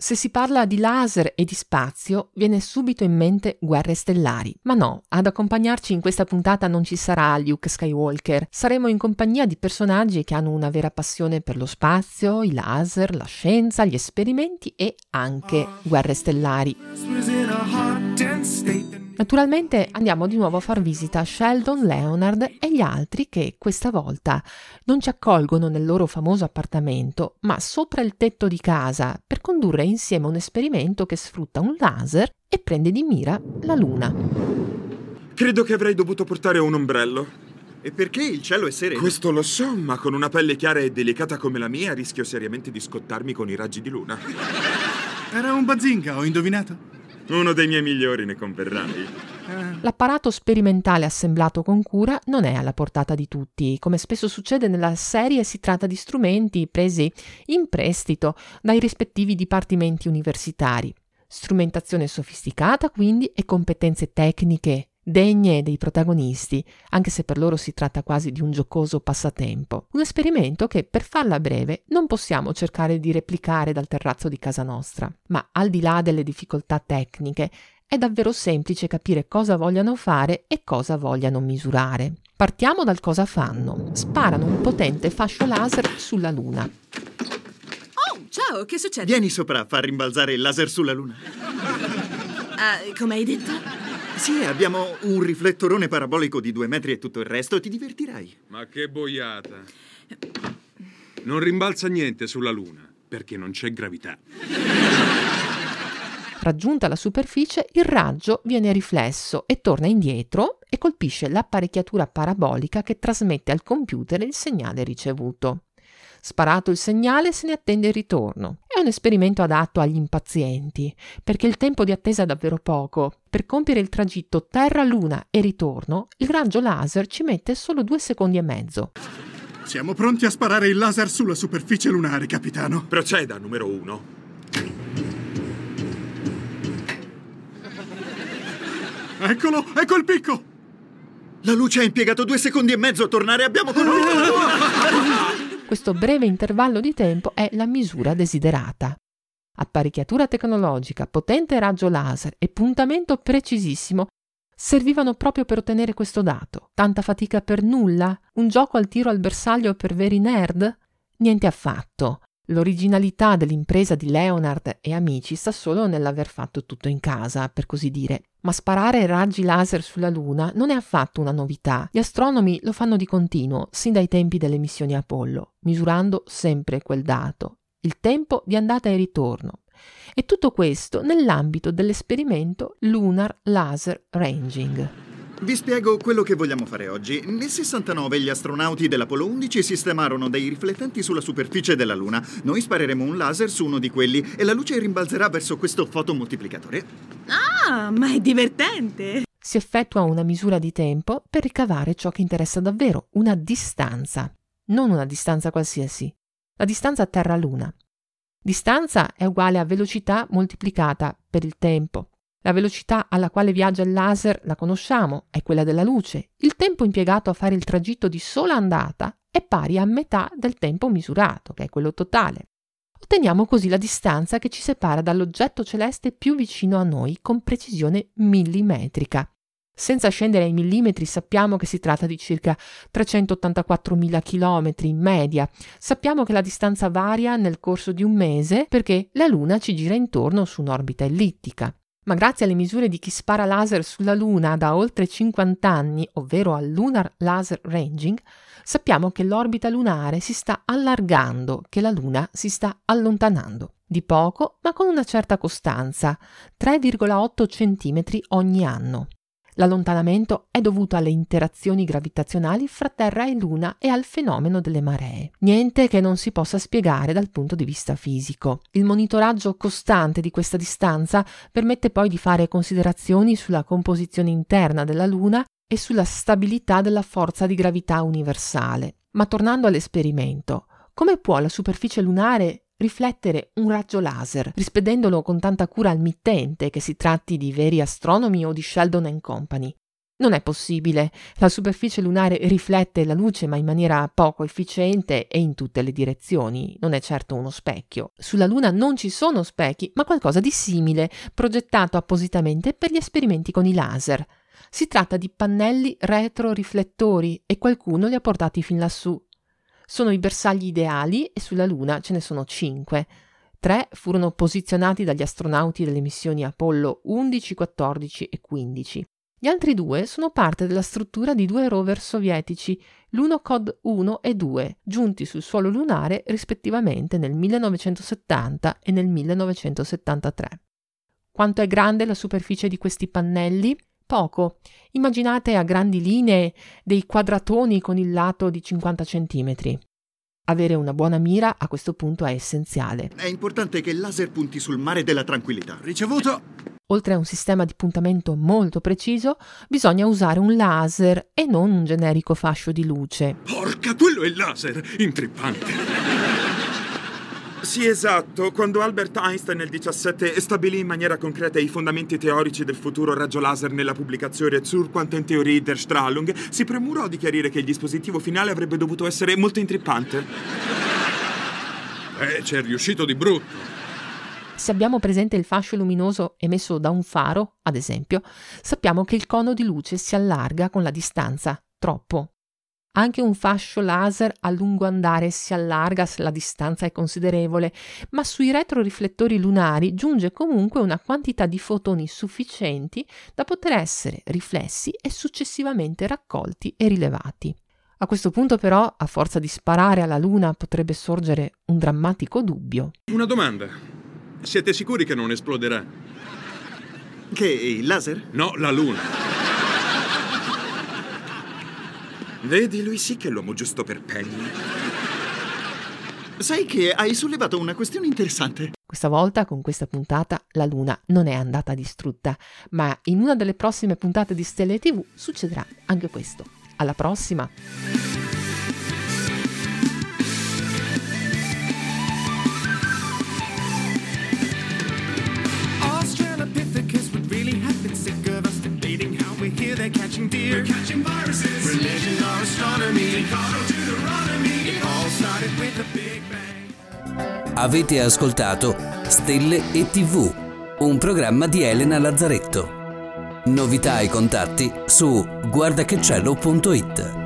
Se si parla di laser e di spazio, viene subito in mente guerre stellari. Ma no, ad accompagnarci in questa puntata non ci sarà Luke Skywalker. Saremo in compagnia di personaggi che hanno una vera passione per lo spazio, i laser, la scienza, gli esperimenti e anche guerre stellari. Naturalmente andiamo di nuovo a far visita a Sheldon, Leonard e gli altri che questa volta non ci accolgono nel loro famoso appartamento, ma sopra il tetto di casa per condurre insieme un esperimento che sfrutta un laser e prende di mira la Luna. Credo che avrei dovuto portare un ombrello. E perché il cielo è sereno? Questo lo so, ma con una pelle chiara e delicata come la mia rischio seriamente di scottarmi con i raggi di luna. Era un bazinga, ho indovinato? Uno dei miei migliori ne converrai. L'apparato sperimentale assemblato con cura non è alla portata di tutti. Come spesso succede nella serie, si tratta di strumenti presi in prestito dai rispettivi dipartimenti universitari. Strumentazione sofisticata, quindi, e competenze tecniche degne dei protagonisti, anche se per loro si tratta quasi di un giocoso passatempo. Un esperimento che, per farla breve, non possiamo cercare di replicare dal terrazzo di casa nostra, ma al di là delle difficoltà tecniche, è davvero semplice capire cosa vogliano fare e cosa vogliano misurare. Partiamo dal cosa fanno. Sparano un potente fascio laser sulla Luna. Oh, ciao, che succede? Vieni sopra a far rimbalzare il laser sulla luna. Ah, come hai detto? Sì, abbiamo un riflettorone parabolico di due metri e tutto il resto, ti divertirai. Ma che boiata. Non rimbalza niente sulla Luna, perché non c'è gravità. Raggiunta la superficie, il raggio viene riflesso e torna indietro e colpisce l'apparecchiatura parabolica che trasmette al computer il segnale ricevuto. Sparato il segnale se ne attende il ritorno. È un esperimento adatto agli impazienti, perché il tempo di attesa è davvero poco. Per compiere il tragitto Terra-Luna e ritorno, il raggio laser ci mette solo due secondi e mezzo. Siamo pronti a sparare il laser sulla superficie lunare, capitano. Proceda, numero uno. Eccolo, ecco il picco! La luce ha impiegato due secondi e mezzo a tornare, abbiamo colpito! Questo breve intervallo di tempo è la misura desiderata. Apparecchiatura tecnologica, potente raggio laser e puntamento precisissimo servivano proprio per ottenere questo dato. Tanta fatica per nulla? Un gioco al tiro al bersaglio per veri nerd? Niente affatto. L'originalità dell'impresa di Leonard e amici sta solo nell'aver fatto tutto in casa, per così dire. Ma sparare raggi laser sulla Luna non è affatto una novità. Gli astronomi lo fanno di continuo, sin dai tempi delle missioni Apollo, misurando sempre quel dato, il tempo di andata e ritorno. E tutto questo nell'ambito dell'esperimento Lunar Laser Ranging. Vi spiego quello che vogliamo fare oggi. Nel 69 gli astronauti dell'Apollo 11 sistemarono dei riflettenti sulla superficie della Luna. Noi spareremo un laser su uno di quelli e la luce rimbalzerà verso questo fotomoltiplicatore. Ah, ma è divertente! Si effettua una misura di tempo per ricavare ciò che interessa davvero, una distanza. Non una distanza qualsiasi. La distanza Terra-Luna. Distanza è uguale a velocità moltiplicata per il tempo. La velocità alla quale viaggia il laser la conosciamo, è quella della luce. Il tempo impiegato a fare il tragitto di sola andata è pari a metà del tempo misurato, che è quello totale. Otteniamo così la distanza che ci separa dall'oggetto celeste più vicino a noi con precisione millimetrica. Senza scendere ai millimetri sappiamo che si tratta di circa 384.000 km in media. Sappiamo che la distanza varia nel corso di un mese perché la Luna ci gira intorno su un'orbita ellittica ma grazie alle misure di chi spara laser sulla Luna da oltre 50 anni, ovvero al Lunar Laser Ranging, sappiamo che l'orbita lunare si sta allargando, che la Luna si sta allontanando. Di poco, ma con una certa costanza, 3,8 cm ogni anno. L'allontanamento è dovuto alle interazioni gravitazionali fra Terra e Luna e al fenomeno delle maree. Niente che non si possa spiegare dal punto di vista fisico. Il monitoraggio costante di questa distanza permette poi di fare considerazioni sulla composizione interna della Luna e sulla stabilità della forza di gravità universale. Ma tornando all'esperimento, come può la superficie lunare riflettere un raggio laser, rispedendolo con tanta cura al mittente, che si tratti di veri astronomi o di Sheldon Company. Non è possibile. La superficie lunare riflette la luce ma in maniera poco efficiente e in tutte le direzioni. Non è certo uno specchio. Sulla Luna non ci sono specchi, ma qualcosa di simile, progettato appositamente per gli esperimenti con i laser. Si tratta di pannelli retroriflettori e qualcuno li ha portati fin lassù. Sono i bersagli ideali e sulla Luna ce ne sono cinque. Tre furono posizionati dagli astronauti delle missioni Apollo 11, 14 e 15. Gli altri due sono parte della struttura di due rover sovietici, l'Unocod 1 e 2, giunti sul suolo lunare rispettivamente nel 1970 e nel 1973. Quanto è grande la superficie di questi pannelli? Poco. Immaginate a grandi linee dei quadratoni con il lato di 50 cm. Avere una buona mira a questo punto è essenziale. È importante che il laser punti sul mare della tranquillità. Ricevuto. Oltre a un sistema di puntamento molto preciso, bisogna usare un laser e non un generico fascio di luce. Porca, quello è il laser! Intrippante! Sì, esatto. Quando Albert Einstein nel 17 stabilì in maniera concreta i fondamenti teorici del futuro raggio laser nella pubblicazione Zur Quantentheorie der Strahlung, si premurò di chiarire che il dispositivo finale avrebbe dovuto essere molto intrippante. Eh, c'è riuscito di brutto. Se abbiamo presente il fascio luminoso emesso da un faro, ad esempio, sappiamo che il cono di luce si allarga con la distanza, troppo. Anche un fascio laser a lungo andare si allarga se la distanza è considerevole, ma sui retroriflettori lunari giunge comunque una quantità di fotoni sufficienti da poter essere riflessi e successivamente raccolti e rilevati. A questo punto però, a forza di sparare alla Luna, potrebbe sorgere un drammatico dubbio. Una domanda. Siete sicuri che non esploderà? Che il laser? No, la luna. Vedi, lui sì che è l'uomo giusto per Penny. Sai che hai sollevato una questione interessante. Questa volta, con questa puntata, la Luna non è andata distrutta, ma in una delle prossime puntate di Stelle TV succederà anche questo. Alla prossima! Catching deer. We're catching viruses. Religion or astronomy. It all started with a big bang. Avete ascoltato Stelle e TV, un programma di Elena Lazzaretto. Novità e contatti su guardachecello.it.